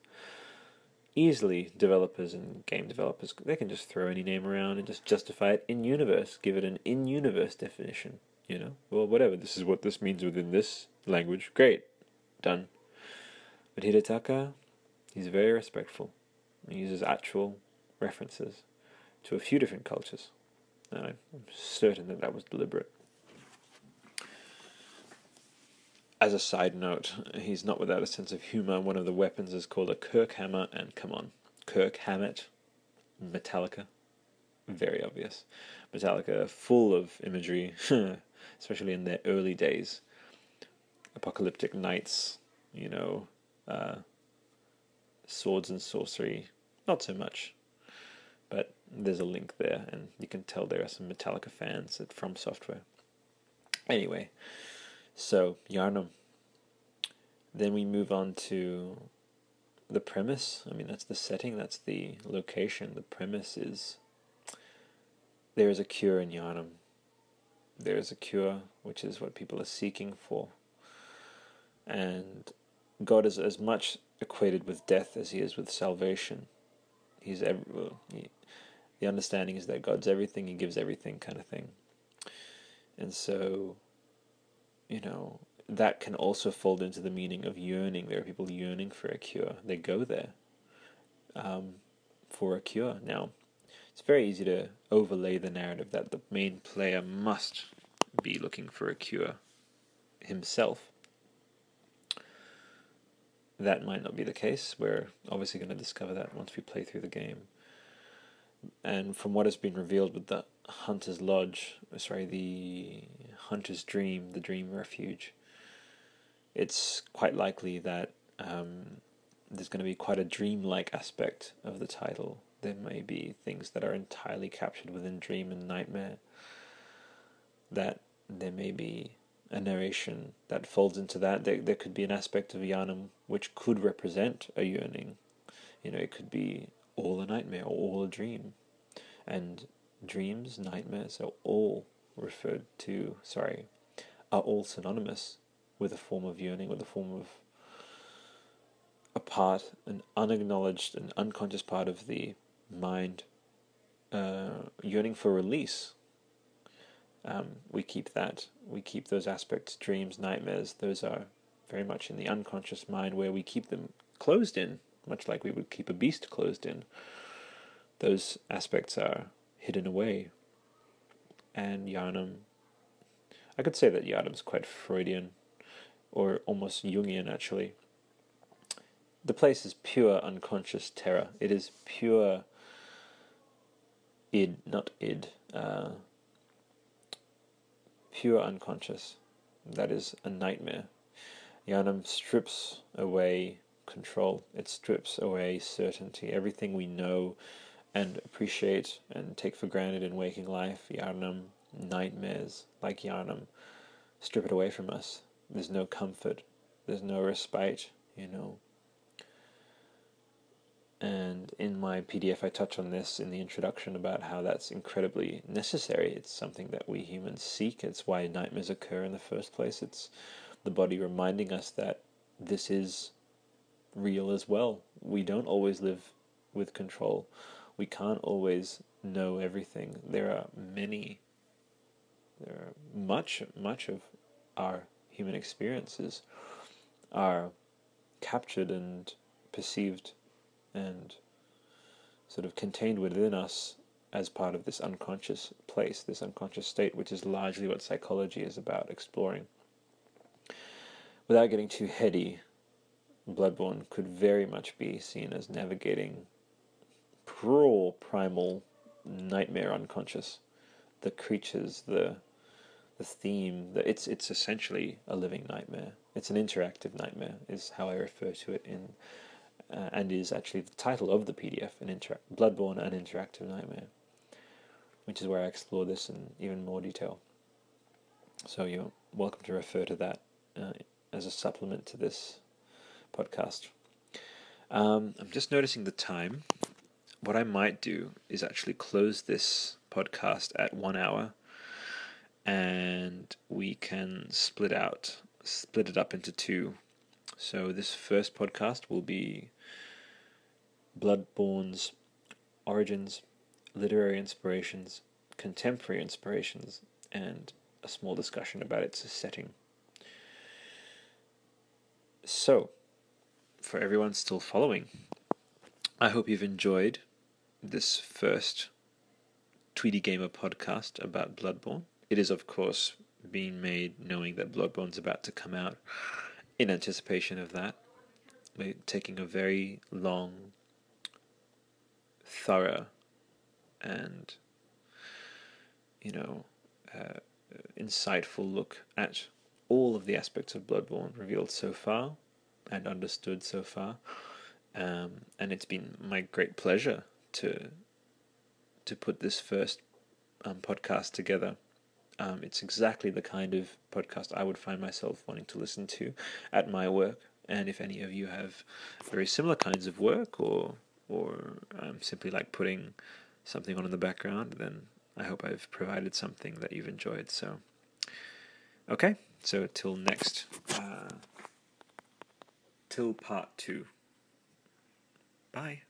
easily developers and game developers they can just throw any name around and just justify it in universe, give it an in universe definition. You know, well, whatever. This is what this means within this language. Great, done. But Hidetaka, he's very respectful. He uses actual references to a few different cultures. And I'm certain that that was deliberate. As a side note, he's not without a sense of humor. One of the weapons is called a Kirkhammer, and come on, Kirk Hammett, Metallica, very obvious. Metallica, full of imagery, especially in their early days. Apocalyptic nights, you know, uh, swords and sorcery, not so much. But there's a link there, and you can tell there are some Metallica fans at From Software. Anyway, so, Yharnam. Then we move on to the premise. I mean, that's the setting, that's the location. The premise is there is a cure in Yharnam. There is a cure, which is what people are seeking for. And God is as much equated with death as he is with salvation. He's every, well, he, the understanding is that God's everything, he gives everything kind of thing. And so, you know, that can also fold into the meaning of yearning. There are people yearning for a cure. They go there um, for a cure. Now, it's very easy to overlay the narrative that the main player must be looking for a cure himself. That might not be the case. We're obviously going to discover that once we play through the game. And from what has been revealed with the Hunter's Lodge, sorry, the Hunter's Dream, the Dream Refuge, it's quite likely that um, there's going to be quite a dreamlike aspect of the title. There may be things that are entirely captured within dream and nightmare. That there may be a narration that folds into that. There, there could be an aspect of Yharnam which could represent a yearning. You know, it could be all a nightmare or all a dream. And dreams, nightmares are all referred to, sorry, are all synonymous with a form of yearning, with a form of a part, an unacknowledged and unconscious part of the mind uh, yearning for release. Um, we keep that. We keep those aspects, dreams, nightmares. Those are very much in the unconscious mind where we keep them closed in, much like we would keep a beast closed in. Those aspects are hidden away. And Yharnam, I could say that Yharnam's quite Freudian or almost Jungian actually. The place is pure unconscious terror. It is pure id, not id, uh, pure unconscious. That is a nightmare. Yharnam strips away control, it strips away certainty. Everything we know and appreciate and take for granted in waking life, Yharnam, nightmares like Yharnam, strip it away from us. There's no comfort. There's no respite, you know. And in my PDF, I touch on this in the introduction about how that's incredibly necessary. It's something that we humans seek. It's why nightmares occur in the first place. It's the body reminding us that this is real as well. We don't always live with control. We can't always know everything. There are many, there are much, much of our human experiences are captured and perceived and sort of contained within us as part of this unconscious place, this unconscious state, which is largely what psychology is about exploring. Without getting too heady, Bloodborne could very much be seen as navigating raw, primal, nightmare unconscious. The creatures, the the theme it's it's essentially a living nightmare. It's an interactive nightmare, is how I refer to it in, uh, and is actually the title of the PDF, an inter- Bloodborne, an interactive nightmare, which is where I explore this in even more detail. So you're welcome to refer to that uh, as a supplement to this podcast. Um, I'm just noticing the time. What I might do is actually close this podcast at one hour and we can split out, split it up into two. So this first podcast will be Bloodborne's origins, literary inspirations, contemporary inspirations, and a small discussion about its setting. So, for everyone still following, I hope you've enjoyed this first Tweedy Gamer podcast about Bloodborne. It is, of course, being made knowing that Bloodborne's about to come out in anticipation of that. We're taking a very long, thorough, and, you know, uh, insightful look at all of the aspects of Bloodborne revealed so far and understood so far. Um, and it's been my great pleasure to to put this first um, podcast together um, it's exactly the kind of podcast I would find myself wanting to listen to at my work And if any of you have very similar kinds of work or or um, simply like putting something on in the background, then I hope I've provided something that you've enjoyed. So, okay, so till next, uh, till part two. Bye.